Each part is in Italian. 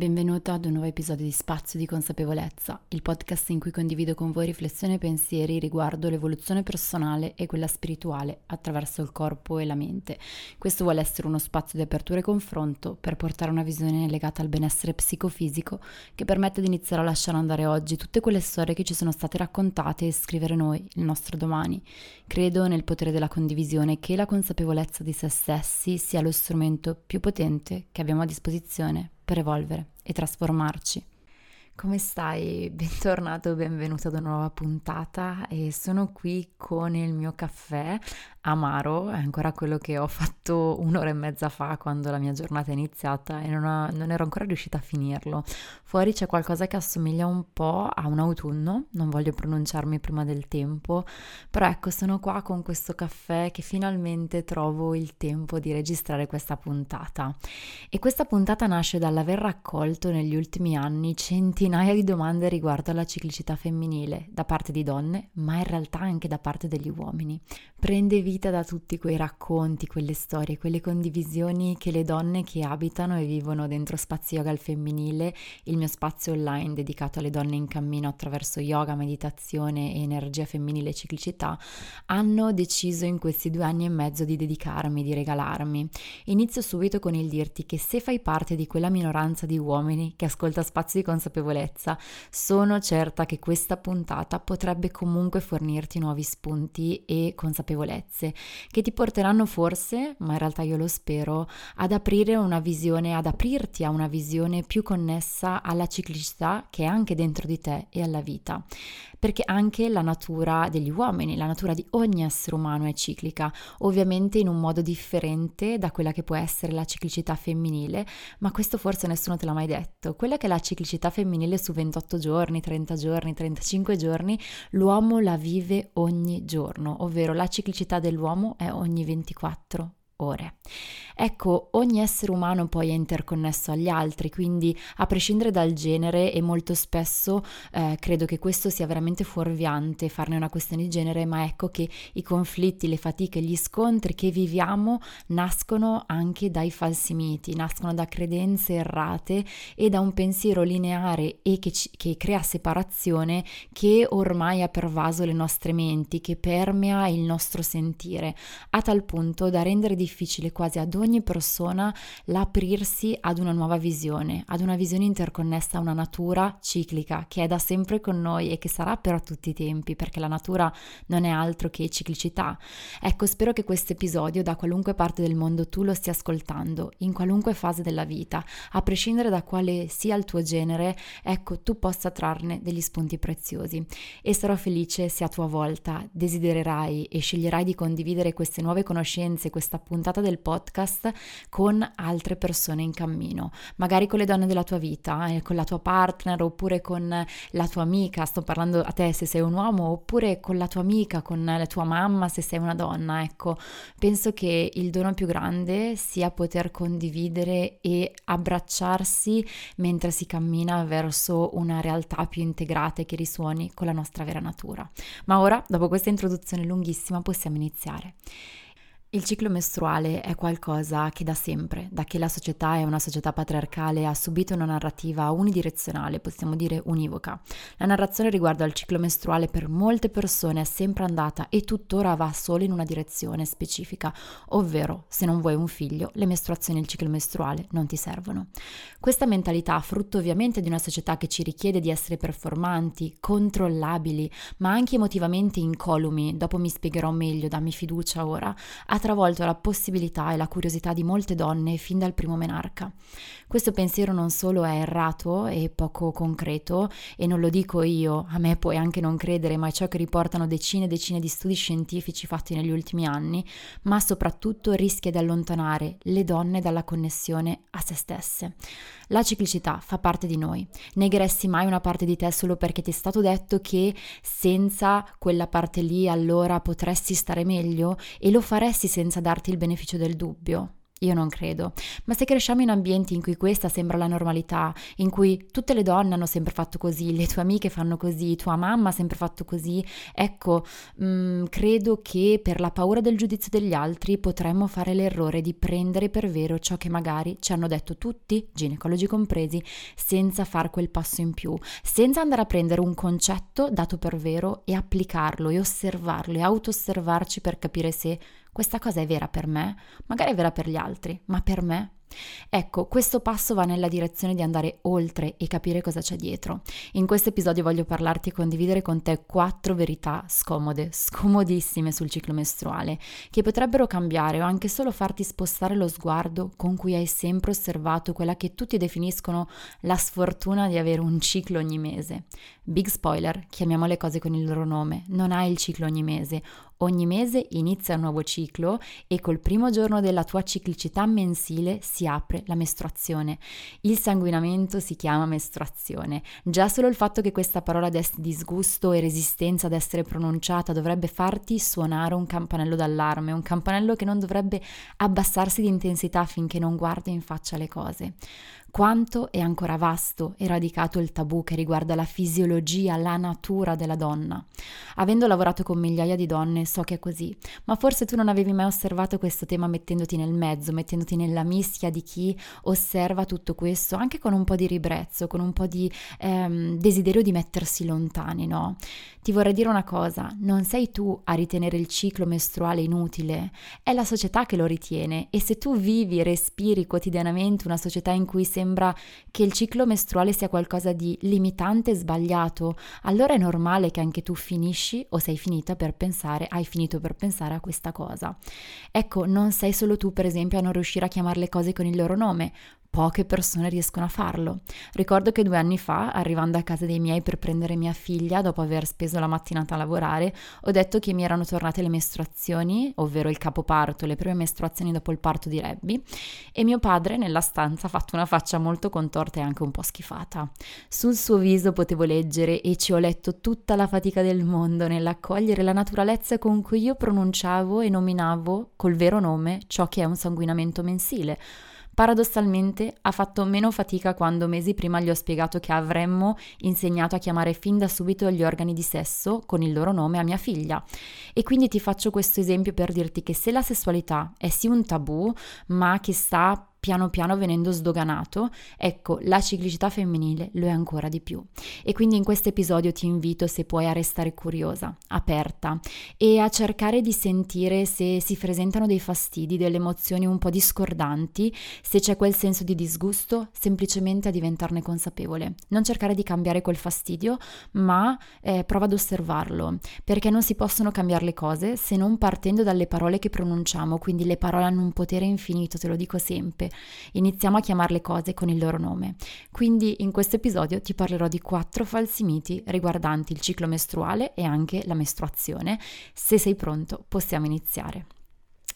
Benvenuto ad un nuovo episodio di Spazio di Consapevolezza, il podcast in cui condivido con voi riflessioni e pensieri riguardo l'evoluzione personale e quella spirituale attraverso il corpo e la mente. Questo vuole essere uno spazio di apertura e confronto per portare una visione legata al benessere psicofisico che permette di iniziare a lasciare andare oggi tutte quelle storie che ci sono state raccontate e scrivere noi, il nostro domani. Credo nel potere della condivisione che la consapevolezza di se stessi sia lo strumento più potente che abbiamo a disposizione per evolvere e trasformarci. Come stai? Bentornato, benvenuto ad una nuova puntata e sono qui con il mio caffè amaro, è ancora quello che ho fatto un'ora e mezza fa quando la mia giornata è iniziata e non, ho, non, ero ancora riuscita a finirlo. Fuori c'è qualcosa che assomiglia un po' a un autunno, non voglio pronunciarmi prima del tempo, però ecco sono qua con questo caffè che finalmente trovo il tempo di registrare questa puntata. E questa puntata nasce dall'aver raccolto negli ultimi anni centinaia di domande riguardo alla ciclicità femminile da parte di donne, ma in realtà anche da parte degli uomini. Prende vita da tutti quei racconti, quelle storie, quelle condivisioni che le donne che abitano e vivono dentro Spazio Yoga al femminile, il mio spazio online dedicato alle donne in cammino attraverso yoga, meditazione energia femminile e ciclicità, hanno deciso in questi due anni e mezzo di dedicarmi, di regalarmi. Inizio subito con il dirti che se fai parte di quella minoranza di uomini che ascolta Spazio di consapevolezza, sono certa che questa puntata potrebbe comunque fornirti nuovi spunti e consapevolezza esperienze che ti porteranno forse, ma in realtà io lo spero, ad aprire una visione, ad aprirti a una visione più connessa alla ciclicità che è anche dentro di te e alla vita perché anche la natura degli uomini, la natura di ogni essere umano è ciclica, ovviamente in un modo differente da quella che può essere la ciclicità femminile, ma questo forse nessuno te l'ha mai detto. Quella che è la ciclicità femminile su 28 giorni, 30 giorni, 35 giorni, l'uomo la vive ogni giorno, ovvero la ciclicità dell'uomo è ogni 24 ore. Ecco, ogni essere umano poi è interconnesso agli altri, quindi a prescindere dal genere e molto spesso eh, credo che questo sia veramente fuorviante farne una questione di genere, ma ecco che i conflitti, le fatiche, gli scontri che viviamo nascono anche dai falsi miti, nascono da credenze errate e da un pensiero lineare e che, ci, che crea separazione che ormai ha pervaso le nostre menti, che permea il nostro sentire, a tal punto da rendere difficile quasi ad ogni persona l'aprirsi ad una nuova visione, ad una visione interconnessa a una natura ciclica che è da sempre con noi e che sarà per tutti i tempi, perché la natura non è altro che ciclicità. Ecco, spero che questo episodio da qualunque parte del mondo tu lo stia ascoltando, in qualunque fase della vita, a prescindere da quale sia il tuo genere, ecco, tu possa trarne degli spunti preziosi. E sarò felice se a tua volta desidererai e sceglierai di condividere queste nuove conoscenze, questa puntata del podcast podcast con altre persone in cammino, magari con le donne della tua vita, eh, con la tua partner oppure con la tua amica, sto parlando a te se sei un uomo, oppure con la tua amica, con la tua mamma se sei una donna, ecco, penso che il dono più grande sia poter condividere e abbracciarsi mentre si cammina verso una realtà più integrata e che risuoni con la nostra vera natura. Ma ora, dopo questa introduzione lunghissima, possiamo iniziare. Il ciclo mestruale è qualcosa che da sempre, da che la società è una società patriarcale, ha subito una narrativa unidirezionale, possiamo dire univoca. La narrazione riguardo al ciclo mestruale per molte persone è sempre andata e tuttora va solo in una direzione specifica, ovvero se non vuoi un figlio, le mestruazioni e il ciclo mestruale non ti servono. Questa mentalità, frutto ovviamente di una società che ci richiede di essere performanti, controllabili, ma anche emotivamente incolumi, dopo mi spiegherò meglio, dammi fiducia ora, ha travolto la possibilità e la curiosità di molte donne fin dal primo menarca. Questo pensiero non solo è errato e poco concreto, e non lo dico io, a me puoi anche non credere, ma è ciò che riportano decine e decine di studi scientifici fatti negli ultimi anni, ma soprattutto rischia di allontanare le donne dalla connessione a se stesse. La ciclicità fa parte di noi. Negheresti mai una parte di te solo perché ti è stato detto che senza quella parte lì allora potresti stare meglio e lo faresti senza darti il beneficio del dubbio? Io non credo. Ma se cresciamo in ambienti in cui questa sembra la normalità, in cui tutte le donne hanno sempre fatto così, le tue amiche fanno così, tua mamma ha sempre fatto così, ecco, mh, mm, credo che per la paura del giudizio degli altri potremmo fare l'errore di prendere per vero ciò che magari ci hanno detto tutti, ginecologi compresi, senza far quel passo in più, senza andare a prendere un concetto dato per vero e applicarlo e osservarlo e auto-osservarci per capire se questa cosa è vera per me, magari è vera per gli altri, ma per me Ecco, questo passo va nella direzione di andare oltre e capire cosa c'è dietro. In questo episodio voglio parlarti e condividere con te quattro verità scomode, scomodissime sul ciclo mestruale, che potrebbero cambiare o anche solo farti spostare lo sguardo con cui hai sempre osservato quella che tutti definiscono la sfortuna di avere un ciclo ogni mese. Big spoiler, chiamiamo le cose con il loro nome, non hai il ciclo ogni mese, Ogni mese inizia un nuovo ciclo e col primo giorno della tua ciclicità mensile si apre la mestruazione. Il sanguinamento si chiama mestruazione. Già solo il fatto che questa parola desti disgusto e resistenza ad essere pronunciata dovrebbe farti suonare un campanello d'allarme, un campanello che non dovrebbe abbassarsi di intensità finché non guarda in faccia le cose quanto è ancora vasto e radicato il tabù che riguarda la fisiologia, la natura della donna. Avendo lavorato con migliaia di donne so che è così, ma forse tu non avevi mai osservato questo tema mettendoti nel mezzo, mettendoti nella mischia di chi osserva tutto questo, anche con un po' di ribrezzo, con un po' di ehm, desiderio di mettersi lontani, no? Ti vorrei dire una cosa, non sei tu a ritenere il ciclo mestruale inutile, è la società che lo ritiene e se tu vivi respiri quotidianamente una società in cui sembra che il ciclo mestruale sia qualcosa di limitante e sbagliato, allora è normale che anche tu finisci o sei finita per pensare, hai finito per pensare a questa cosa. Ecco, non sei solo tu per esempio a non riuscire a chiamare le cose con il loro nome, Poche persone riescono a farlo. Ricordo che due anni fa, arrivando a casa dei miei per prendere mia figlia, dopo aver speso la mattinata a lavorare, ho detto che mi erano tornate le mestruazioni, ovvero il capoparto, le prime mestruazioni dopo il parto di Rebby, e mio padre nella stanza ha fatto una faccia molto contorta e anche un po' schifata. Sul suo viso potevo leggere e ci ho letto tutta la fatica del mondo nell'accogliere la naturalezza con cui io pronunciavo e nominavo col vero nome ciò che è un sanguinamento mensile Paradossalmente ha fatto meno fatica quando mesi prima gli ho spiegato che avremmo insegnato a chiamare fin da subito gli organi di sesso con il loro nome a mia figlia. E quindi ti faccio questo esempio per dirti che se la sessualità è sì un tabù, ma che sta piano piano venendo sdoganato, ecco, la ciclicità femminile lo è ancora di più. E quindi in questo episodio ti invito, se puoi, a restare curiosa, aperta e a cercare di sentire se si presentano dei fastidi, delle emozioni un po' discordanti, se c'è quel senso di disgusto, semplicemente a diventarne consapevole. Non cercare di cambiare quel fastidio, ma eh, prova ad osservarlo, perché non si possono cambiare le cose se non partendo dalle parole che pronunciamo, quindi le parole hanno un potere infinito, te lo dico sempre iniziamo a chiamare le cose con il loro nome. Quindi in questo episodio ti parlerò di quattro falsi miti riguardanti il ciclo mestruale e anche la mestruazione. Se sei pronto, possiamo iniziare.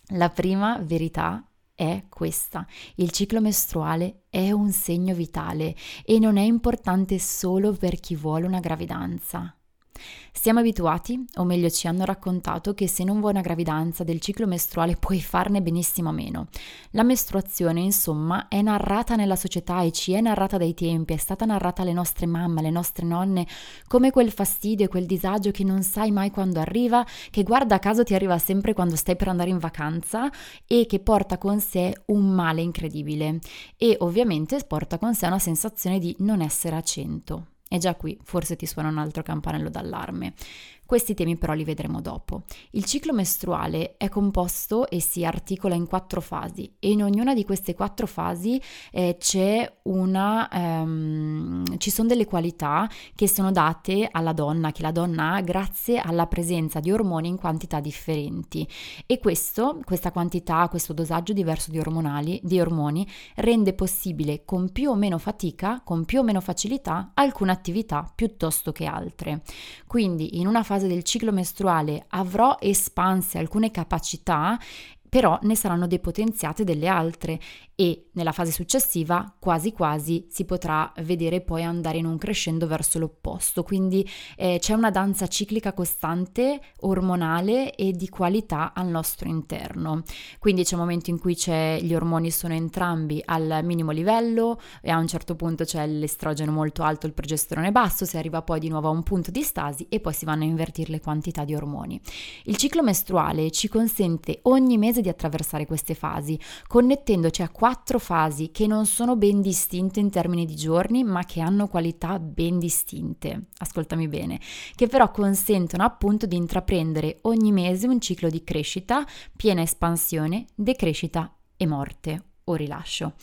La prima verità è questa. Il ciclo mestruale è un segno vitale e non è importante solo per chi vuole una gravidanza. Siamo abituati, o meglio ci hanno raccontato, che se non vuoi una gravidanza del ciclo mestruale puoi farne benissimo a meno. La mestruazione, insomma, è narrata nella società e ci è narrata dai tempi, è stata narrata alle nostre mamme, alle nostre nonne, come quel fastidio e quel disagio che non sai mai quando arriva, che guarda caso ti arriva sempre quando stai per andare in vacanza e che porta con sé un male incredibile e ovviamente porta con sé una sensazione di non essere a cento. E già qui forse ti suona un altro campanello d'allarme. Questi temi però li vedremo dopo. Il ciclo mestruale è composto e si articola in quattro fasi e in ognuna di queste quattro fasi eh, c'è una, ehm, ci sono delle qualità che sono date alla donna, che la donna ha grazie alla presenza di ormoni in quantità differenti e questo, questa quantità, questo dosaggio diverso di, ormonali, di ormoni rende possibile con più o meno fatica, con più o meno facilità, alcune attività piuttosto che altre. Quindi in una fase fase del ciclo mestruale avrò espanse alcune capacità però ne saranno depotenziate delle altre e nella fase successiva quasi quasi si potrà vedere poi andare in un crescendo verso l'opposto, quindi eh, c'è una danza ciclica costante, ormonale e di qualità al nostro interno. Quindi c'è un momento in cui gli ormoni sono entrambi al minimo livello e a un certo punto c'è l'estrogeno molto alto, il progesterone basso, si arriva poi di nuovo a un punto di stasi e poi si vanno a invertire le quantità di ormoni. Il ciclo mestruale ci consente ogni mese di attraversare queste fasi, connettendoci a quattro fasi che non sono ben distinte in termini di giorni, ma che hanno qualità ben distinte. Ascoltami bene, che però consentono appunto di intraprendere ogni mese un ciclo di crescita, piena espansione, decrescita e morte o rilascio.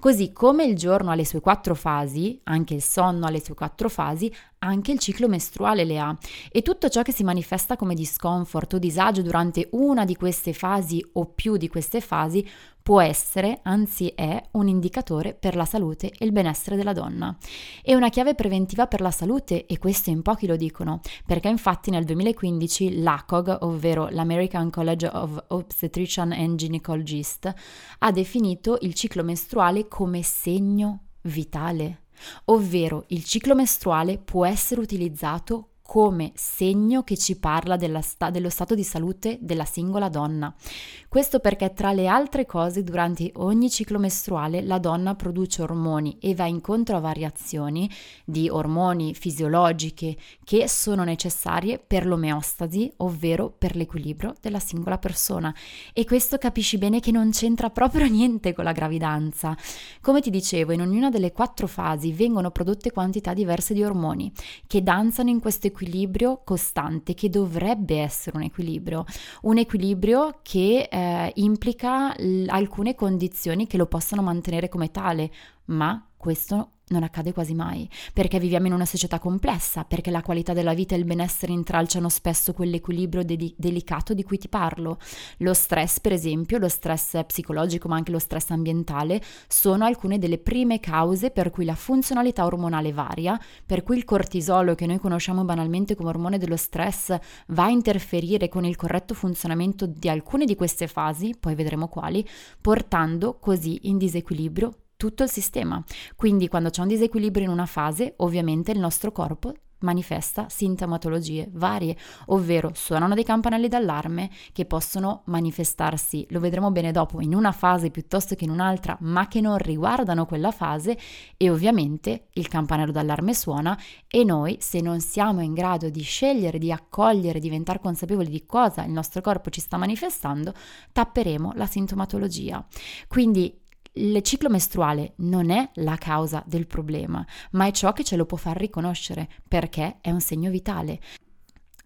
Così come il giorno ha le sue quattro fasi, anche il sonno ha le sue quattro fasi, anche il ciclo mestruale le ha e tutto ciò che si manifesta come discomfort o disagio durante una di queste fasi o più di queste fasi può essere, anzi è, un indicatore per la salute e il benessere della donna. È una chiave preventiva per la salute e questo in pochi lo dicono, perché infatti nel 2015 l'ACOG, ovvero l'American College of Obstetrician and Gynecologists, ha definito il ciclo mestruale come segno vitale, ovvero il ciclo mestruale può essere utilizzato come segno che ci parla sta- dello stato di salute della singola donna. Questo perché tra le altre cose durante ogni ciclo mestruale la donna produce ormoni e va incontro a variazioni di ormoni fisiologiche che sono necessarie per l'omeostasi, ovvero per l'equilibrio della singola persona. E questo capisci bene che non c'entra proprio niente con la gravidanza. Come ti dicevo, in ognuna delle quattro fasi vengono prodotte quantità diverse di ormoni che danzano in questo equilibrio equilibrio costante che dovrebbe essere un equilibrio, un equilibrio che eh, implica l- alcune condizioni che lo possano mantenere come tale, ma questo non accade quasi mai, perché viviamo in una società complessa, perché la qualità della vita e il benessere intralciano spesso quell'equilibrio de- delicato di cui ti parlo. Lo stress, per esempio, lo stress psicologico, ma anche lo stress ambientale, sono alcune delle prime cause per cui la funzionalità ormonale varia, per cui il cortisolo, che noi conosciamo banalmente come ormone dello stress, va a interferire con il corretto funzionamento di alcune di queste fasi, poi vedremo quali, portando così in disequilibrio tutto il sistema. Quindi quando c'è un disequilibrio in una fase, ovviamente il nostro corpo manifesta sintomatologie varie, ovvero suonano dei campanelli d'allarme che possono manifestarsi, lo vedremo bene dopo, in una fase piuttosto che in un'altra, ma che non riguardano quella fase e ovviamente il campanello d'allarme suona e noi se non siamo in grado di scegliere, di accogliere, diventare consapevoli di cosa il nostro corpo ci sta manifestando, tapperemo la sintomatologia. Quindi il ciclo mestruale non è la causa del problema, ma è ciò che ce lo può far riconoscere perché è un segno vitale.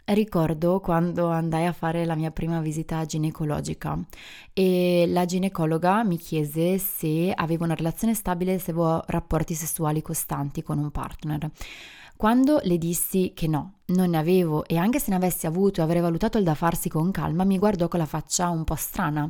Ricordo quando andai a fare la mia prima visita ginecologica e la ginecologa mi chiese se avevo una relazione stabile, se avevo rapporti sessuali costanti con un partner. Quando le dissi che no, non ne avevo e anche se ne avessi avuto e avrei valutato il da farsi con calma, mi guardò con la faccia un po' strana.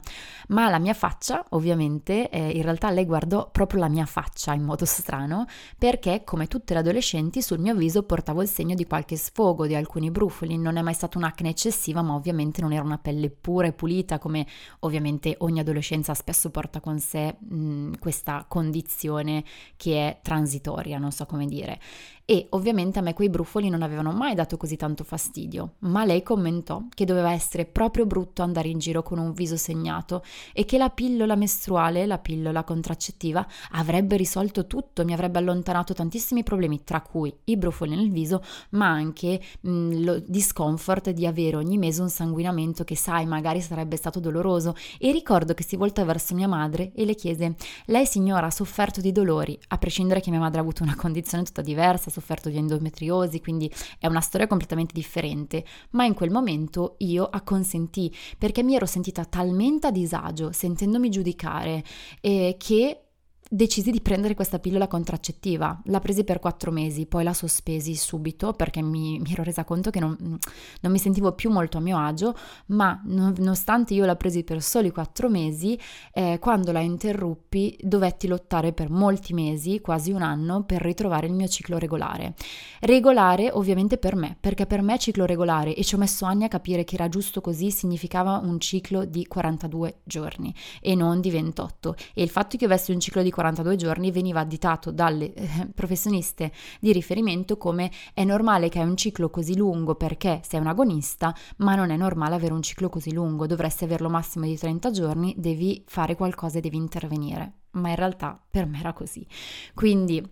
Ma la mia faccia, ovviamente, eh, in realtà lei guardò proprio la mia faccia in modo strano, perché come tutte le adolescenti sul mio viso portavo il segno di qualche sfogo, di alcuni brufoli. Non è mai stata un'acne eccessiva, ma ovviamente non era una pelle pura e pulita, come ovviamente ogni adolescenza spesso porta con sé mh, questa condizione che è transitoria, non so come dire. E ovviamente a me quei brufoli non avevano mai dato dato così tanto fastidio, ma lei commentò che doveva essere proprio brutto andare in giro con un viso segnato e che la pillola mestruale, la pillola contraccettiva, avrebbe risolto tutto, mi avrebbe allontanato tantissimi problemi, tra cui i brufoli nel viso, ma anche mh, lo discomfort di avere ogni mese un sanguinamento che sai magari sarebbe stato doloroso. E ricordo che si voltò verso mia madre e le chiese: Lei signora ha sofferto di dolori, a prescindere che mia madre ha avuto una condizione tutta diversa, ha sofferto di endometriosi, quindi è una storia storia completamente differente, ma in quel momento io acconsentì perché mi ero sentita talmente a disagio sentendomi giudicare eh, che decisi di prendere questa pillola contraccettiva. La presi per quattro mesi, poi la sospesi subito perché mi, mi ero resa conto che non, non, mi sentivo più molto a mio agio, ma nonostante io la presi per soli quattro mesi, eh, quando la interruppi dovetti lottare per molti mesi, quasi un anno, per ritrovare il mio ciclo regolare. Regolare ovviamente per me, perché per me ciclo regolare, e ci ho messo anni a capire che era giusto così, significava un ciclo di 42 giorni e non di 28. E il fatto che avessi un ciclo di 42 giorni veniva additato dalle eh, professioniste di riferimento come è normale che hai un ciclo così lungo perché sei un agonista, ma non è normale avere un ciclo così lungo, dovresti averlo massimo di 30 giorni, devi fare qualcosa e devi intervenire. Ma in realtà per me era così. Quindi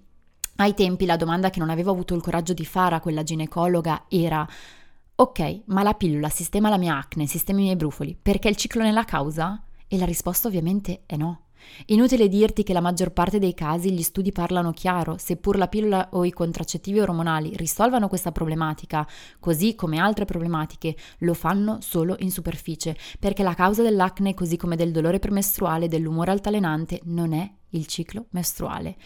ai tempi la domanda che non avevo avuto il coraggio di fare a quella ginecologa era Ok, ma la pillola sistema la mia acne, sistema i miei brufoli, perché il ciclo nella causa? E la risposta ovviamente è no. Inutile dirti che la maggior parte dei casi gli studi parlano chiaro, seppur la pillola o i contraccettivi ormonali risolvano questa problematica, così come altre problematiche, lo fanno solo in superficie, perché la causa dell'acne, così come del dolore premestruale e dell'umore altalenante, non è il ciclo mestruale.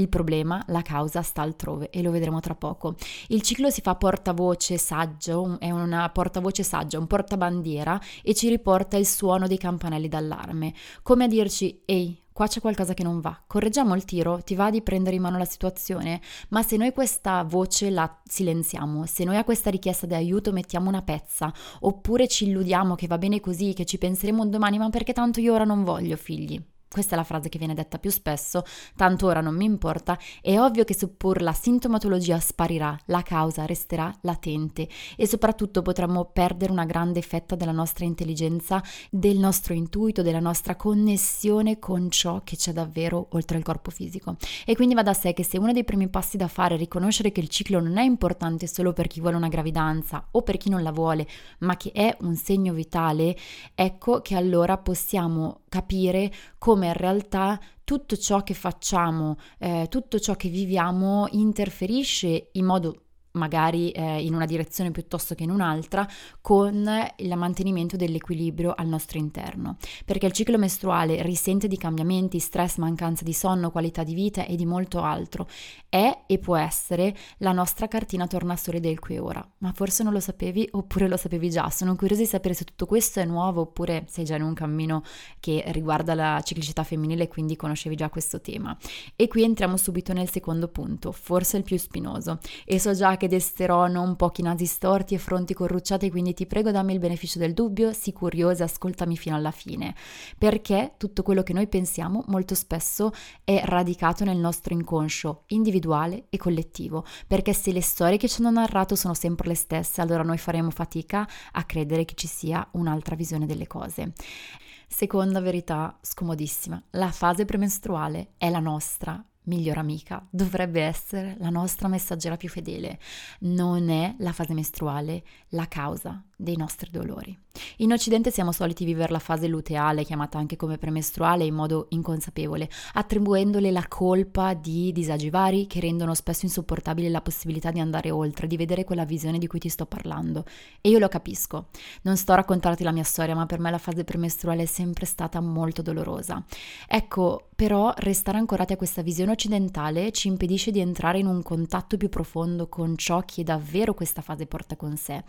Il problema, la causa sta altrove e lo vedremo tra poco. Il ciclo si fa portavoce saggio, è una portavoce saggia, un portabandiera e ci riporta il suono dei campanelli d'allarme, come a dirci ehi, qua c'è qualcosa che non va, correggiamo il tiro, ti va di prendere in mano la situazione, ma se noi questa voce la silenziamo, se noi a questa richiesta di aiuto mettiamo una pezza, oppure ci illudiamo che va bene così, che ci penseremo domani, ma perché tanto io ora non voglio figli, questa è la frase che viene detta più spesso, tanto ora non mi importa, è ovvio che seppur la sintomatologia sparirà, la causa resterà latente e soprattutto potremmo perdere una grande fetta della nostra intelligenza, del nostro intuito, della nostra connessione con ciò che c'è davvero oltre il corpo fisico. E quindi va da sé che se uno dei primi passi da fare è riconoscere che il ciclo non è importante solo per chi vuole una gravidanza o per chi non la vuole, ma che è un segno vitale, ecco che allora possiamo capire come in realtà tutto ciò che facciamo, eh, tutto ciò che viviamo interferisce in modo magari eh, in una direzione piuttosto che in un'altra, con il mantenimento dell'equilibrio al nostro interno. Perché il ciclo mestruale risente di cambiamenti, stress, mancanza di sonno, qualità di vita e di molto altro. È e può essere la nostra cartina tornasole del qui e ora. Ma forse non lo sapevi oppure lo sapevi già. Sono curiosa di sapere se tutto questo è nuovo oppure sei già in un cammino che riguarda la ciclicità femminile e quindi conoscevi già questo tema. E qui entriamo subito nel secondo punto, forse il più spinoso. E so già che desterò non pochi nasi storti e fronti corrucciati, quindi ti prego dammi il beneficio del dubbio, sii curiosa, ascoltami fino alla fine, perché tutto quello che noi pensiamo molto spesso è radicato nel nostro inconscio individuale e collettivo, perché se le storie che ci hanno narrato sono sempre le stesse, allora noi faremo fatica a credere che ci sia un'altra visione delle cose. Seconda verità scomodissima, la fase premestruale è la nostra miglior amica, dovrebbe essere la nostra messaggera più fedele. Non è la fase mestruale la causa dei nostri dolori. In Occidente siamo soliti vivere la fase luteale, chiamata anche come premestruale, in modo inconsapevole, attribuendole la colpa di disagi vari che rendono spesso insopportabile la possibilità di andare oltre, di vedere quella visione di cui ti sto parlando. E io lo capisco. Non sto a raccontarti la mia storia, ma per me la fase premestruale è sempre stata molto dolorosa. Ecco, però restare ancorati a questa visione occidentale ci impedisce di entrare in un contatto più profondo con ciò che davvero questa fase porta con sé.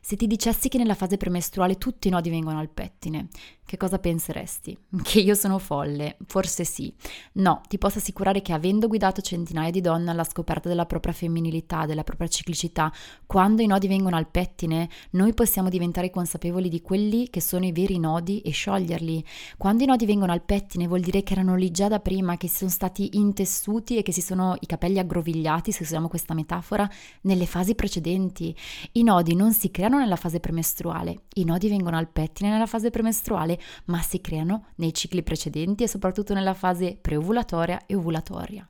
Se ti dicessi che nella fase premestruale tutti i nodi vengono al pettine, che cosa penseresti? Che io sono folle? Forse sì. No, ti posso assicurare che avendo guidato centinaia di donne alla scoperta della propria femminilità, della propria ciclicità, quando i nodi vengono al pettine, noi possiamo diventare consapevoli di quelli che sono i veri nodi e scioglierli. Quando i nodi vengono al pettine vuol dire che erano lì già da prima, che sono stati intessuti e che si sono i capelli aggrovigliati, se usiamo questa metafora, nelle fasi precedenti. I nodi non si creano nella fase premestruale, i nodi vengono al pettine nella fase premestruale ma si creano nei cicli precedenti e soprattutto nella fase preovulatoria e ovulatoria.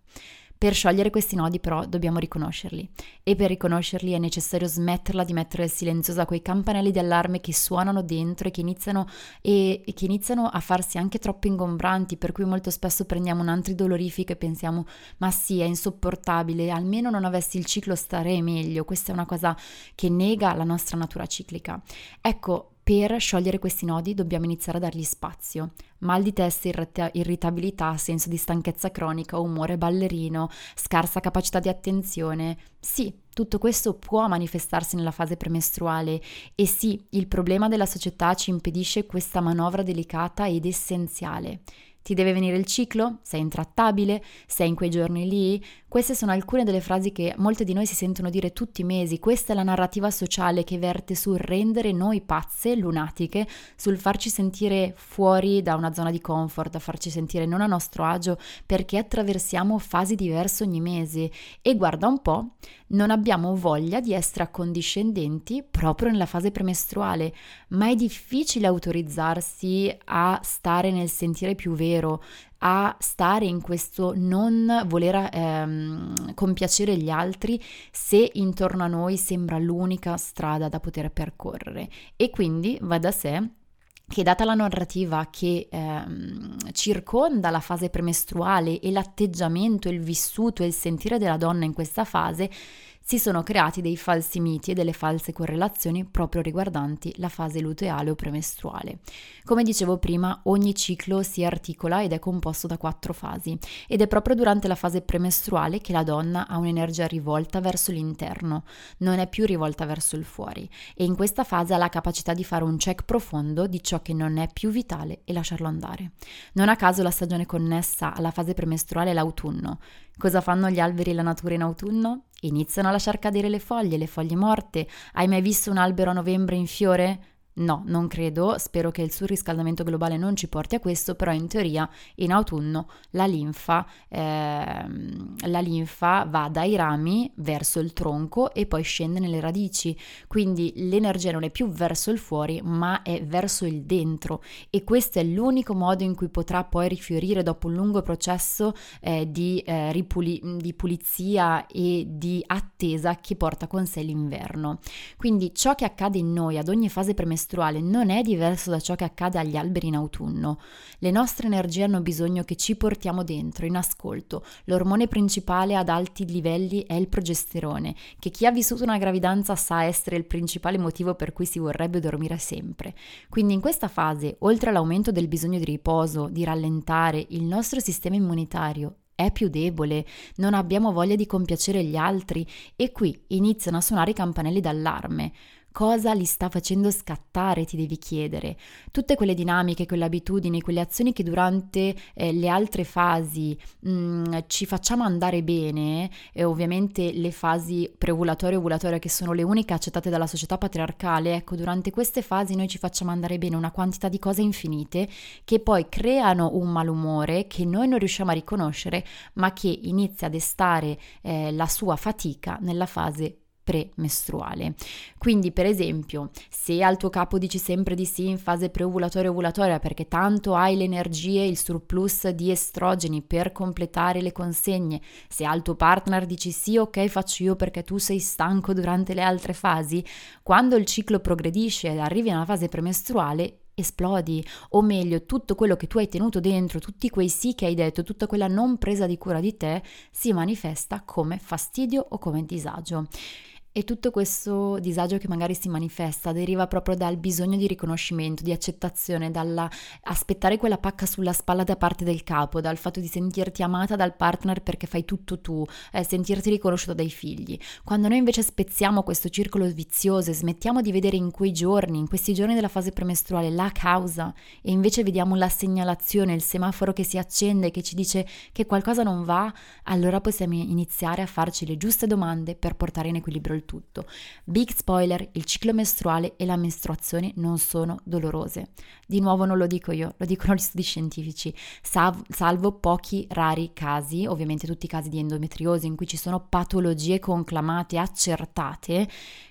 Per sciogliere questi nodi però dobbiamo riconoscerli e per riconoscerli è necessario smetterla di mettere silenziosa quei campanelli di allarme che suonano dentro e che iniziano, e, e che iniziano a farsi anche troppo ingombranti per cui molto spesso prendiamo un antidolorifico e pensiamo ma sì è insopportabile, almeno non avessi il ciclo starei meglio, questa è una cosa che nega la nostra natura ciclica. Ecco, per sciogliere questi nodi dobbiamo iniziare a dargli spazio. Mal di testa, irrita- irritabilità, senso di stanchezza cronica, umore ballerino, scarsa capacità di attenzione. Sì, tutto questo può manifestarsi nella fase premestruale e sì, il problema della società ci impedisce questa manovra delicata ed essenziale. Ti deve venire il ciclo? Sei intrattabile? Sei in quei giorni lì? Queste sono alcune delle frasi che molte di noi si sentono dire tutti i mesi. Questa è la narrativa sociale che verte sul rendere noi pazze, lunatiche, sul farci sentire fuori da una zona di comfort, a farci sentire non a nostro agio perché attraversiamo fasi diverse ogni mese. E guarda un po', non abbiamo voglia di essere accondiscendenti proprio nella fase premestruale, ma è difficile autorizzarsi a stare nel sentire più vero, a stare in questo non voler ehm, compiacere gli altri se intorno a noi sembra l'unica strada da poter percorrere. E quindi va da sé che data la narrativa che ehm, circonda la fase premestruale e l'atteggiamento, il vissuto e il sentire della donna in questa fase, si sono creati dei falsi miti e delle false correlazioni proprio riguardanti la fase luteale o premestruale. Come dicevo prima, ogni ciclo si articola ed è composto da quattro fasi ed è proprio durante la fase premestruale che la donna ha un'energia rivolta verso l'interno, non è più rivolta verso il fuori e in questa fase ha la capacità di fare un check profondo di ciò che non è più vitale e lasciarlo andare. Non a caso la stagione connessa alla fase premestruale è l'autunno. Cosa fanno gli alberi e la natura in autunno? Iniziano a lasciar cadere le foglie, le foglie morte. Hai mai visto un albero a novembre in fiore? No, non credo, spero che il surriscaldamento globale non ci porti a questo, però in teoria in autunno la linfa, eh, la linfa va dai rami verso il tronco e poi scende nelle radici, quindi l'energia non è più verso il fuori ma è verso il dentro. E questo è l'unico modo in cui potrà poi rifiorire dopo un lungo processo eh, di, eh, ripuli- di pulizia e di attesa che porta con sé l'inverno. Quindi ciò che accade in noi ad ogni fase premestruale mestruale non è diverso da ciò che accade agli alberi in autunno. Le nostre energie hanno bisogno che ci portiamo dentro, in ascolto. L'ormone principale ad alti livelli è il progesterone, che chi ha vissuto una gravidanza sa essere il principale motivo per cui si vorrebbe dormire sempre. Quindi in questa fase, oltre all'aumento del bisogno di riposo, di rallentare, il nostro sistema immunitario è più debole, non abbiamo voglia di compiacere gli altri e qui iniziano a suonare i campanelli d'allarme. Cosa li sta facendo scattare, ti devi chiedere. Tutte quelle dinamiche, quelle abitudini, quelle azioni che durante eh, le altre fasi mh, mm, ci facciamo andare bene, e ovviamente le fasi preovulatorie e ovulatorie che sono le uniche accettate dalla società patriarcale, ecco, durante queste fasi noi ci facciamo andare bene una quantità di cose infinite che poi creano un malumore che noi non riusciamo a riconoscere, ma che inizia a destare eh, la sua fatica nella fase premestruale. Quindi, per esempio, se al tuo capo dici sempre di sì in fase preovulatoria ovulatoria perché tanto hai le energie, il surplus di estrogeni per completare le consegne, se al tuo partner dici sì, ok, faccio io perché tu sei stanco durante le altre fasi, quando il ciclo progredisce ed arrivi alla fase premestruale, esplodi, o meglio, tutto quello che tu hai tenuto dentro, tutti quei sì che hai detto, tutta quella non presa di cura di te, si manifesta come fastidio o come disagio. E tutto questo disagio che magari si manifesta deriva proprio dal bisogno di riconoscimento, di accettazione, dall'aspettare quella pacca sulla spalla da parte del capo, dal fatto di sentirti amata dal partner perché fai tutto tu, eh, sentirti riconosciuto dai figli. Quando noi invece spezziamo questo circolo vizioso e smettiamo di vedere in quei giorni, in questi giorni della fase premestruale, la causa e invece vediamo la segnalazione, il semaforo che si accende, che ci dice che qualcosa non va, allora possiamo iniziare a farci le giuste domande per portare in equilibrio il il tutto. Big spoiler, il ciclo mestruale e la mestruazione non sono dolorose. Di nuovo non lo dico io, lo dicono gli studi scientifici, salvo, pochi rari casi, ovviamente tutti i casi di endometriosi in cui ci sono patologie conclamate, accertate,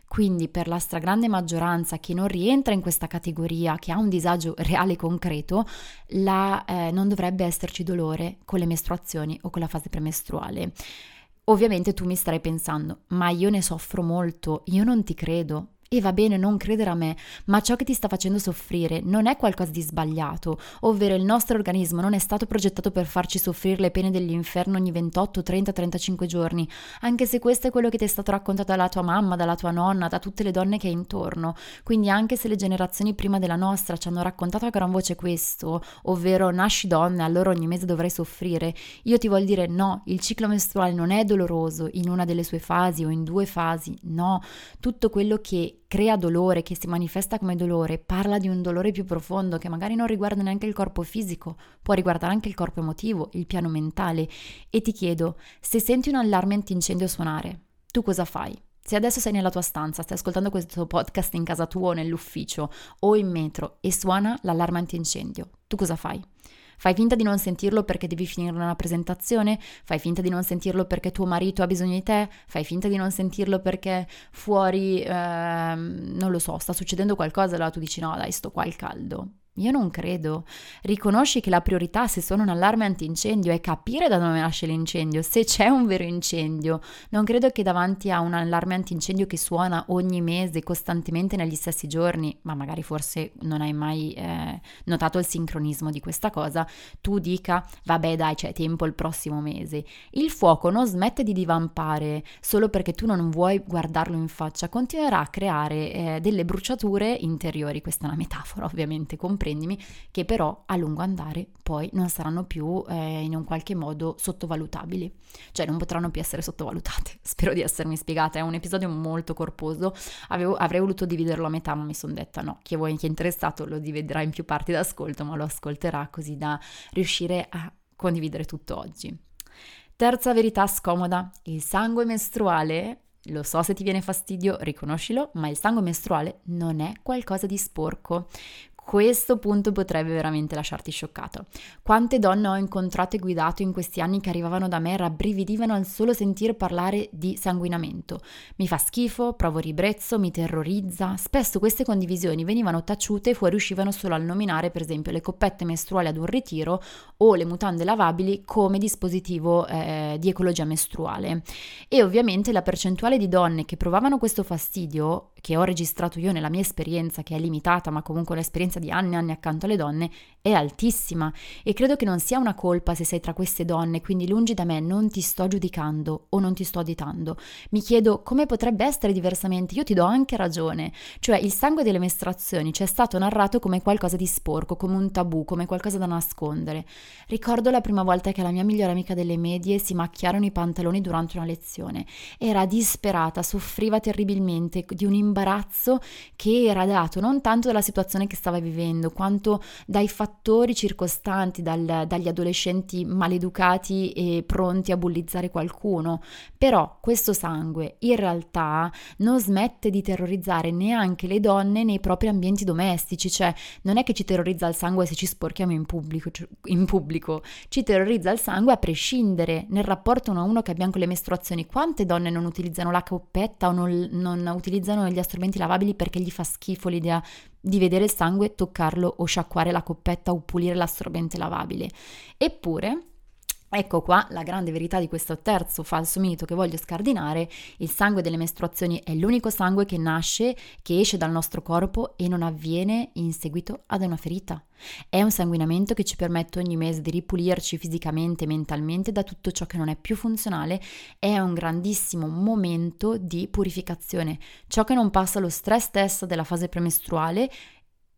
quindi per la stragrande maggioranza che non rientra in questa categoria, che ha un disagio reale e concreto, la, eh, non dovrebbe esserci dolore con le mestruazioni o con la fase premestruale. Ovviamente tu mi starai pensando, ma io ne soffro molto, io non ti credo. E va bene non credere a me, ma ciò che ti sta facendo soffrire non è qualcosa di sbagliato, ovvero il nostro organismo non è stato progettato per farci soffrire le pene dell'inferno ogni 28, 30, 35 giorni, anche se questo è quello che ti è stato raccontato dalla tua mamma, dalla tua nonna, da tutte le donne che hai intorno. Quindi anche se le generazioni prima della nostra ci hanno raccontato a gran voce questo, ovvero nasci donna, allora ogni mese dovrai soffrire, io ti voglio dire no, il ciclo mestruale non è doloroso in una delle sue fasi o in due fasi, no, tutto quello che crea dolore, che si manifesta come dolore, parla di un dolore più profondo che magari non riguarda neanche il corpo fisico, può riguardare anche il corpo emotivo, il piano mentale. E ti chiedo, se senti un allarme antincendio suonare, tu cosa fai? Se adesso sei nella tua stanza, stai ascoltando questo podcast in casa tua o nell'ufficio o in metro e suona l'allarme antincendio, tu cosa fai? Fai finta di non sentirlo perché devi finire una presentazione? Fai finta di non sentirlo perché tuo marito ha bisogno di te? Fai finta di non sentirlo perché fuori, eh, non lo so, sta succedendo qualcosa allora tu dici no dai, sto qua al caldo. Io non credo. Riconosci che la priorità se sono un allarme antincendio è capire da dove nasce l'incendio, se c'è un vero incendio. Non credo che davanti a un allarme antincendio che suona ogni mese, costantemente negli stessi giorni, ma magari forse non hai mai eh, notato il sincronismo di questa cosa, tu dica vabbè dai c'è tempo il prossimo mese. Il fuoco non smette di divampare solo perché tu non vuoi guardarlo in faccia, continuerà a creare eh, delle bruciature interiori, questa è una metafora ovviamente, compresa comprendimi, che però a lungo andare poi non saranno più eh, in un qualche modo sottovalutabili, cioè non potranno più essere sottovalutate. Spero di essermi spiegata, è un episodio molto corposo, Avevo, avrei voluto dividerlo a metà, ma mi sono detta no, chi vuoi chi è interessato lo dividerà in più parti d'ascolto, ma lo ascolterà così da riuscire a condividere tutto oggi. Terza verità scomoda, il sangue mestruale lo so se ti viene fastidio, riconoscilo, ma il sangue mestruale non è qualcosa di sporco questo punto potrebbe veramente lasciarti scioccato. Quante donne ho incontrato e guidato in questi anni che arrivavano da me rabbrividivano al solo sentir parlare di sanguinamento. Mi fa schifo, provo ribrezzo, mi terrorizza. Spesso queste condivisioni venivano taciute e fuoriuscivano solo al nominare per esempio le coppette mestruali ad un ritiro o le mutande lavabili come dispositivo eh, di ecologia mestruale. E ovviamente la percentuale di donne che provavano questo fastidio, che ho registrato io nella mia esperienza, che è limitata ma comunque un'esperienza di anni anni accanto alle donne è altissima e credo che non sia una colpa se sei tra queste donne, quindi lungi da me non ti sto giudicando o non ti sto additando. Mi chiedo come potrebbe essere diversamente, io ti do anche ragione, cioè il sangue delle mestruazioni ci è stato narrato come qualcosa di sporco, come un tabù, come qualcosa da nascondere. Ricordo la prima volta che la mia migliore amica delle medie si macchiarono i pantaloni durante una lezione. Era disperata, soffriva terribilmente di un imbarazzo che era dato non tanto dalla situazione che stava vivendo, quanto dai fattori circostanti, dal, dagli adolescenti maleducati e pronti a bullizzare qualcuno. Però questo sangue in realtà non smette di terrorizzare neanche le donne nei propri ambienti domestici, cioè non è che ci terrorizza il sangue se ci sporchiamo in pubblico, cioè, in pubblico. ci terrorizza il sangue a prescindere nel rapporto uno a uno che abbiamo con le mestruazioni. Quante donne non utilizzano la coppetta o non, non utilizzano gli strumenti lavabili perché gli fa schifo l'idea di vedere il sangue, toccarlo o sciacquare la coppetta o pulire l'assorbente lavabile. Eppure, Ecco qua la grande verità di questo terzo falso mito che voglio scardinare, il sangue delle mestruazioni è l'unico sangue che nasce, che esce dal nostro corpo e non avviene in seguito ad una ferita. È un sanguinamento che ci permette ogni mese di ripulirci fisicamente e mentalmente da tutto ciò che non è più funzionale, è un grandissimo momento di purificazione. Ciò che non passa lo stress test della fase premestruale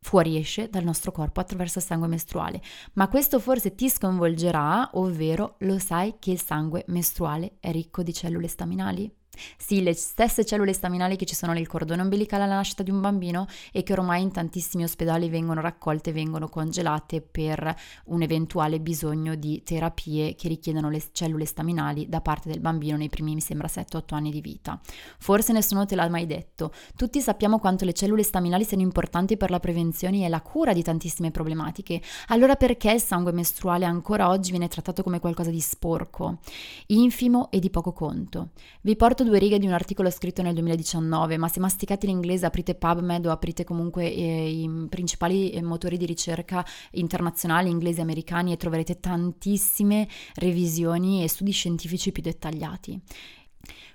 fuoriesce dal nostro corpo attraverso il sangue mestruale, ma questo forse ti sconvolgerà, ovvero lo sai che il sangue mestruale è ricco di cellule staminali? Sì, le stesse cellule staminali che ci sono nel cordone ombelicale alla nascita di un bambino e che ormai in tantissimi ospedali vengono raccolte e vengono congelate per un eventuale bisogno di terapie che richiedono le cellule staminali da parte del bambino nei primi, mi sembra, 7-8 anni di vita. Forse nessuno te l'ha mai detto. Tutti sappiamo quanto le cellule staminali siano importanti per la prevenzione e la cura di tantissime problematiche. Allora perché il sangue mestruale ancora oggi viene trattato come qualcosa di sporco, infimo e di poco conto? Vi porto due righe di un articolo scritto nel 2019, ma se masticate l'inglese aprite PubMed o aprite comunque eh, i principali eh, motori di ricerca internazionali, inglesi e americani e troverete tantissime revisioni e studi scientifici più dettagliati.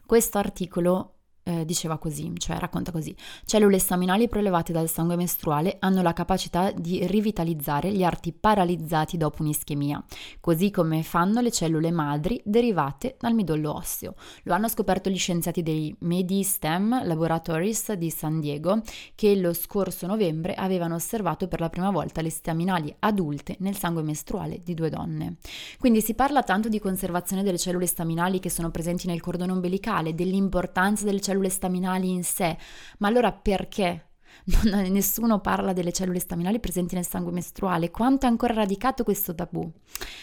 Questo articolo eh, diceva così, cioè racconta così. Cellule staminali prelevate dal sangue mestruale hanno la capacità di rivitalizzare gli arti paralizzati dopo un'ischemia, così come fanno le cellule madri derivate dal midollo osseo. Lo hanno scoperto gli scienziati dei MediStem Laboratories di San Diego, che lo scorso novembre avevano osservato per la prima volta le staminali adulte nel sangue mestruale di due donne. Quindi si parla tanto di conservazione delle cellule staminali che sono presenti nel cordone ombelicale, dell'importanza delle cellule cellule staminali in sé, ma allora perché? Non, nessuno parla delle cellule staminali presenti nel sangue mestruale. Quanto è ancora radicato questo tabù?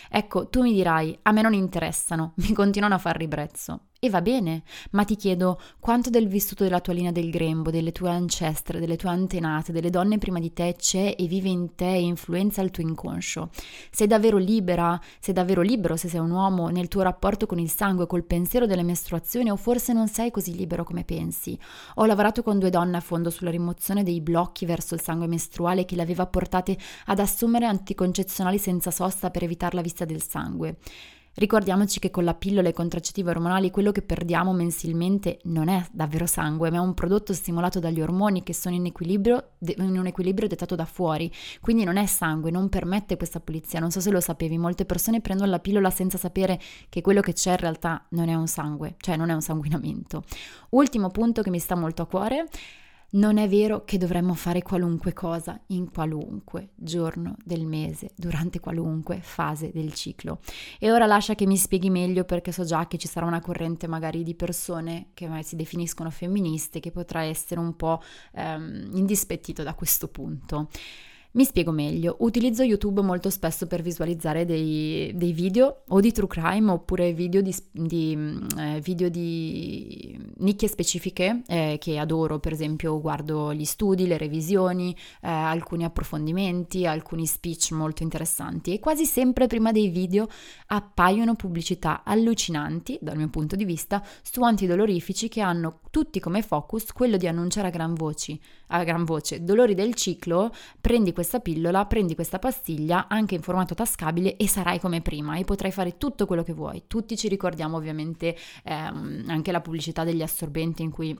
Ecco, tu mi dirai, a me non interessano, mi continuano a far ribrezzo. E va bene, ma ti chiedo quanto del vissuto della tua linea del grembo, delle tue ancestre, delle tue antenate, delle donne prima di te c'è e vive in te e influenza il tuo inconscio. Sei davvero libera, sei davvero libero se sei un uomo nel tuo rapporto con il sangue, col pensiero delle mestruazioni o forse non sei così libero come pensi. Ho lavorato con due donne a fondo sulla rimozione dei blocchi verso il sangue mestruale che le aveva portate ad assumere anticoncezionali senza sosta per evitare la vista del sangue. Ricordiamoci che con la pillola e contraccettivi ormonali quello che perdiamo mensilmente non è davvero sangue, ma è un prodotto stimolato dagli ormoni che sono in, equilibrio, in un equilibrio dettato da fuori. Quindi non è sangue, non permette questa pulizia. Non so se lo sapevi, molte persone prendono la pillola senza sapere che quello che c'è in realtà non è un sangue, cioè non è un sanguinamento. Ultimo punto che mi sta molto a cuore non è vero che dovremmo fare qualunque cosa in qualunque giorno del mese, durante qualunque fase del ciclo. E ora lascia che mi spieghi meglio perché so già che ci sarà una corrente magari di persone che si definiscono femministe che potrà essere un po' ehm, indispettito da questo punto. Mi spiego meglio, utilizzo YouTube molto spesso per visualizzare dei, dei video o di true crime oppure video di, di, eh, video di nicchie specifiche eh, che adoro, per esempio guardo gli studi, le revisioni, eh, alcuni approfondimenti, alcuni speech molto interessanti. E quasi sempre prima dei video appaiono pubblicità allucinanti, dal mio punto di vista, su antidolorifici che hanno tutti come focus quello di annunciare a gran, voci, a gran voce. Dolori del ciclo, prendi questo questa pillola, prendi questa pastiglia anche in formato tascabile e sarai come prima e potrai fare tutto quello che vuoi. Tutti ci ricordiamo ovviamente ehm, anche la pubblicità degli assorbenti in cui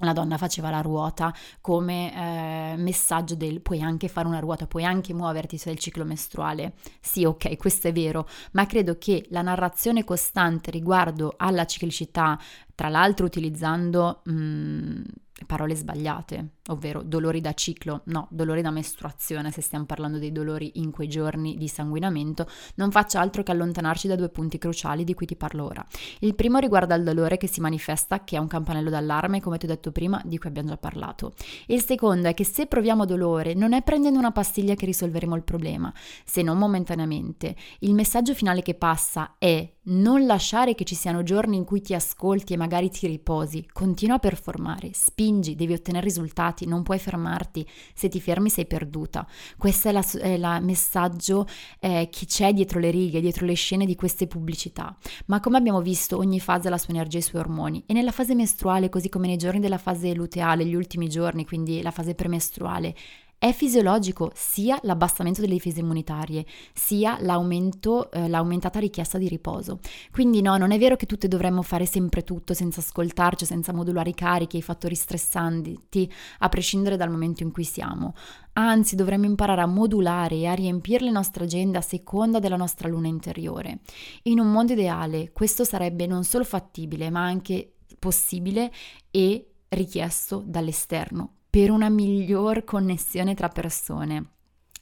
la donna faceva la ruota come eh, messaggio del puoi anche fare una ruota, puoi anche muoverti se è il ciclo mestruale. Sì, ok, questo è vero, ma credo che la narrazione costante riguardo alla ciclicità, tra l'altro utilizzando mh, mm, parole sbagliate, ovvero dolori da ciclo, no, dolori da mestruazione, se stiamo parlando dei dolori in quei giorni di sanguinamento, non faccia altro che allontanarci da due punti cruciali di cui ti parlo ora. Il primo riguarda il dolore che si manifesta, che è un campanello d'allarme, come ti ho detto prima, di cui abbiamo già parlato. Il secondo è che se proviamo dolore, non è prendendo una pastiglia che risolveremo il problema, se non momentaneamente. Il messaggio finale che passa è non lasciare che ci siano giorni in cui ti ascolti e magari ti riposi, continua a performare, spingi, devi ottenere risultati non puoi fermarti, se ti fermi sei perduta. Questo è il messaggio eh, che c'è dietro le righe, dietro le scene di queste pubblicità. Ma come abbiamo visto, ogni fase ha la sua energia e i suoi ormoni e nella fase mestruale, così come nei giorni della fase luteale, gli ultimi giorni, quindi la fase premestruale, è fisiologico sia l'abbassamento delle difese immunitarie, sia l'aumento, eh, l'aumentata richiesta di riposo. Quindi no, non è vero che tutte dovremmo fare sempre tutto senza ascoltarci, senza modulare i carichi, i fattori stressanti, a prescindere dal momento in cui siamo. Anzi, dovremmo imparare a modulare e a riempire le nostre agende a seconda della nostra luna interiore. In un mondo ideale questo sarebbe non solo fattibile, ma anche possibile e richiesto dall'esterno per una miglior connessione tra persone.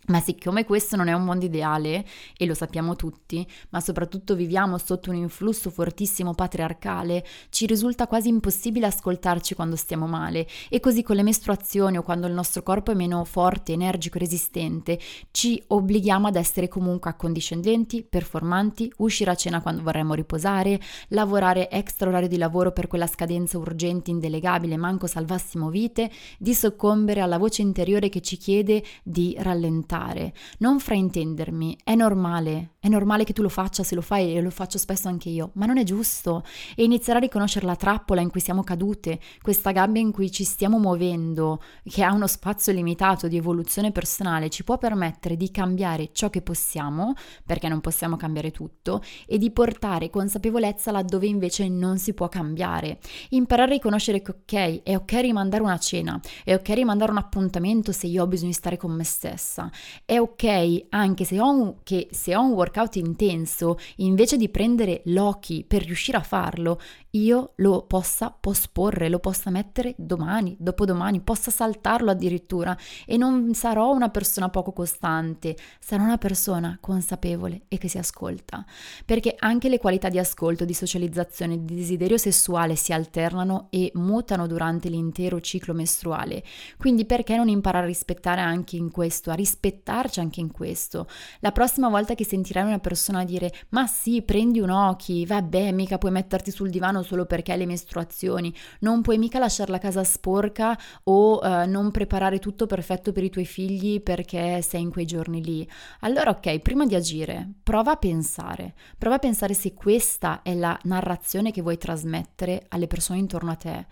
Ma siccome questo non è un mondo ideale, e lo sappiamo tutti, ma soprattutto viviamo sotto un influsso fortissimo patriarcale, ci risulta quasi impossibile ascoltarci quando stiamo male. E così con le mestruazioni o quando il nostro corpo è meno forte, energico, resistente, ci obblighiamo ad essere comunque accondiscendenti, performanti, uscire a cena quando vorremmo riposare, lavorare extra orario di lavoro per quella scadenza urgente, indelegabile, manco salvassimo vite, di soccombere alla voce interiore che ci chiede di rallentare ascoltare, non fraintendermi, è normale, è normale che tu lo faccia se lo fai e lo faccio spesso anche io, ma non è giusto. E iniziare a riconoscere la trappola in cui siamo cadute, questa gabbia in cui ci stiamo muovendo, che ha uno spazio limitato di evoluzione personale, ci può permettere di cambiare ciò che possiamo, perché non possiamo cambiare tutto, e di portare consapevolezza laddove invece non si può cambiare. Imparare a riconoscere che ok, è ok rimandare una cena, è ok rimandare un appuntamento se io ho bisogno di stare con me stessa, è ok anche se ho un, che se ho un workout intenso, invece di prendere Loki per riuscire a farlo, io lo possa posporre, lo possa mettere domani, dopodomani, possa saltarlo addirittura e non sarò una persona poco costante, sarò una persona consapevole e che si ascolta, perché anche le qualità di ascolto, di socializzazione, di desiderio sessuale si alternano e mutano durante l'intero ciclo mestruale. Quindi perché non imparare a rispettare anche in questo, a rispettarci anche in questo? La prossima volta che sentirai una persona dire "Ma sì, prendi un occhi, vabbè, mica puoi metterti sul divano solo perché hai le mestruazioni, non puoi mica lasciare la casa sporca o uh, non preparare tutto perfetto per i tuoi figli perché sei in quei giorni lì. Allora ok, prima di agire, prova a pensare, prova a pensare se questa è la narrazione che vuoi trasmettere alle persone intorno a te.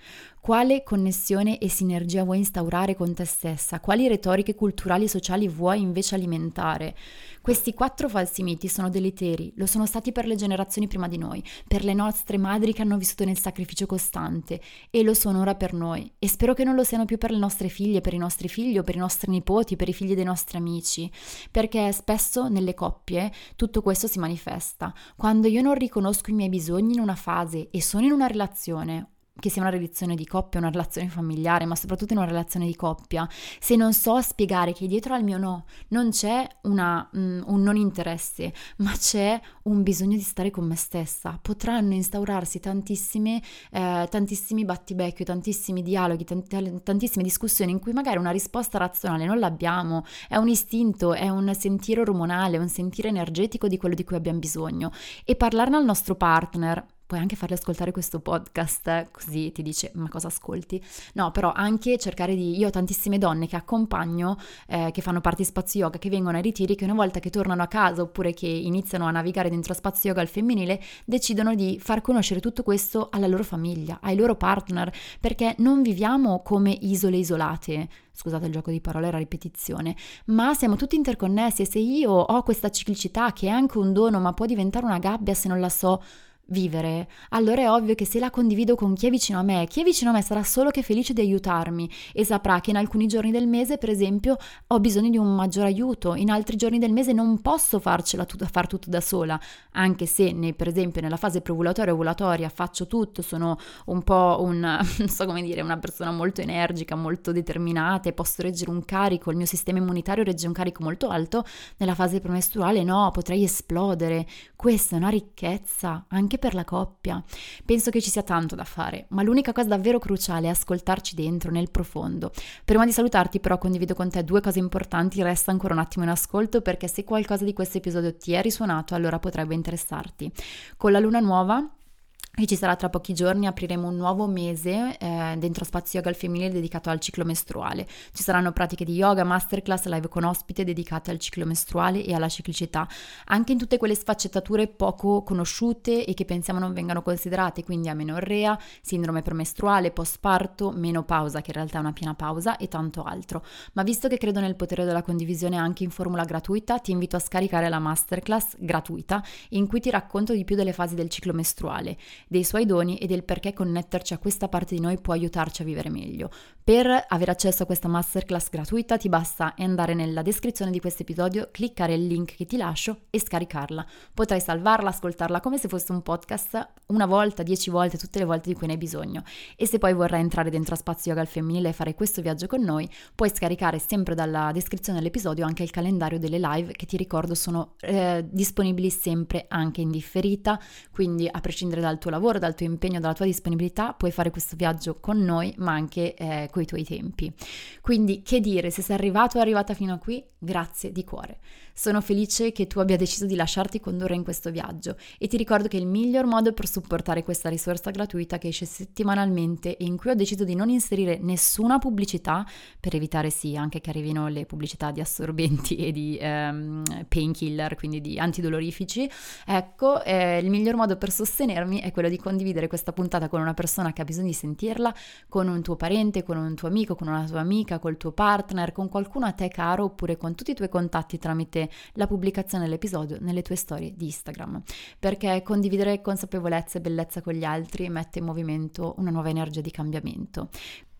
Quale connessione e sinergia vuoi instaurare con te stessa? Quali retoriche culturali e sociali vuoi invece alimentare? Questi quattro falsi miti sono deleteri, lo sono stati per le generazioni prima di noi, per le nostre madri che hanno vissuto nel sacrificio costante e lo sono ora per noi. E spero che non lo siano più per le nostre figlie, per i nostri figli o per i nostri nipoti, per i figli dei nostri amici, perché spesso nelle coppie tutto questo si manifesta. Quando io non riconosco i miei bisogni in una fase e sono in una relazione che sia una relazione di coppia, una relazione familiare, ma soprattutto in una relazione di coppia, se non so spiegare che dietro al mio no non c'è una, um, un non interesse, ma c'è un bisogno di stare con me stessa, potranno instaurarsi tantissime, eh, tantissimi battibecchi, tantissimi dialoghi, tant- tantissime discussioni in cui magari una risposta razionale non l'abbiamo, è un istinto, è un sentire ormonale, un sentire energetico di quello di cui abbiamo bisogno. E parlarne al nostro partner puoi anche farle ascoltare questo podcast, così ti dice ma cosa ascolti? No, però anche cercare di... Io ho tantissime donne che accompagno, eh, che fanno parte di Spazio Yoga, che vengono ai ritiri, che una volta che tornano a casa oppure che iniziano a navigare dentro Spazio Yoga al femminile, decidono di far conoscere tutto questo alla loro famiglia, ai loro partner, perché non viviamo come isole isolate, scusate il gioco di parole, la ripetizione, ma siamo tutti interconnessi e se io ho questa ciclicità che è anche un dono ma può diventare una gabbia se non la so vivere, allora è ovvio che se la condivido con chi è vicino a me, chi è vicino a me sarà solo che felice di aiutarmi e saprà che in alcuni giorni del mese, per esempio, ho bisogno di un maggior aiuto, in altri giorni del mese non posso farcela tut- far tutto da sola, anche se ne, per esempio nella fase preovulatoria ovulatoria faccio tutto, sono un po' un, non so come dire, una persona molto energica, molto determinata e posso reggere un carico, il mio sistema immunitario regge un carico molto alto, nella fase premestruale no, potrei esplodere. Questa è una ricchezza anche per la coppia. Penso che ci sia tanto da fare, ma l'unica cosa davvero cruciale è ascoltarci dentro, nel profondo. Prima di salutarti però condivido con te due cose importanti, resta ancora un attimo in ascolto perché se qualcosa di questo episodio ti è risuonato allora potrebbe interessarti. Con la luna nuova e ci sarà tra pochi giorni, apriremo un nuovo mese eh, dentro Spazio Yoga al femminile dedicato al ciclo mestruale. Ci saranno pratiche di yoga, masterclass, live con ospite dedicate al ciclo mestruale e alla ciclicità, anche in tutte quelle sfaccettature poco conosciute e che pensiamo non vengano considerate, quindi amenorrea, sindrome premestruale, postparto, menopausa, che in realtà è una piena pausa e tanto altro. Ma visto che credo nel potere della condivisione anche in formula gratuita, ti invito a scaricare la masterclass gratuita in cui ti racconto di più delle fasi del ciclo mestruale dei suoi doni e del perché connetterci a questa parte di noi può aiutarci a vivere meglio. Per avere accesso a questa masterclass gratuita ti basta andare nella descrizione di questo episodio, cliccare il link che ti lascio e scaricarla. Potrai salvarla, ascoltarla come se fosse un podcast una volta, dieci volte, tutte le volte di cui ne hai bisogno. E se poi vorrai entrare dentro a Spazio Yoga al femminile e fare questo viaggio con noi, puoi scaricare sempre dalla descrizione dell'episodio anche il calendario delle live che ti ricordo sono eh, disponibili sempre anche in differita, quindi a prescindere dal tuo lavoro lavoro, dal tuo impegno, dalla tua disponibilità, puoi fare questo viaggio con noi, ma anche eh, coi tuoi tempi. Quindi, che dire, se sei arrivato o arrivata fino a qui, grazie di cuore. Sono felice che tu abbia deciso di lasciarti condurre in questo viaggio e ti ricordo che il miglior modo per supportare questa risorsa gratuita che esce settimanalmente e in cui ho deciso di non inserire nessuna pubblicità per evitare sì anche che arrivino le pubblicità di assorbenti e di um, painkiller, quindi di antidolorifici, ecco, eh, il miglior modo per sostenermi è quello di condividere questa puntata con una persona che ha bisogno di sentirla, con un tuo parente, con un tuo amico, con una tua amica, col tuo partner, con qualcuno a te caro oppure con tutti i tuoi contatti tramite la pubblicazione dell'episodio nelle tue storie di Instagram, perché condividere consapevolezza e bellezza con gli altri mette in movimento una nuova energia di cambiamento.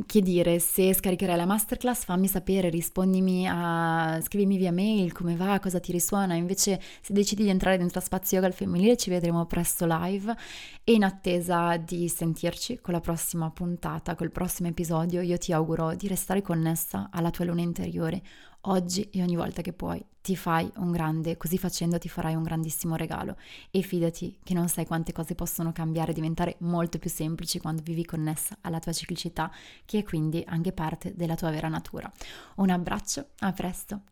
Che dire, se scaricherai la masterclass fammi sapere, rispondimi a, scrivimi via mail come va, cosa ti risuona, invece se decidi di entrare dentro a Spazio Yoga al femminile ci vedremo presto live. E in attesa di sentirci con la prossima puntata, col prossimo episodio, io ti auguro di restare connessa alla tua luna interiore oggi e ogni volta che puoi ti fai un grande, così facendo ti farai un grandissimo regalo e fidati che non sai quante cose possono cambiare diventare molto più semplici quando vivi connessa alla tua ciclicità che è quindi anche parte della tua vera natura. Un abbraccio, a presto,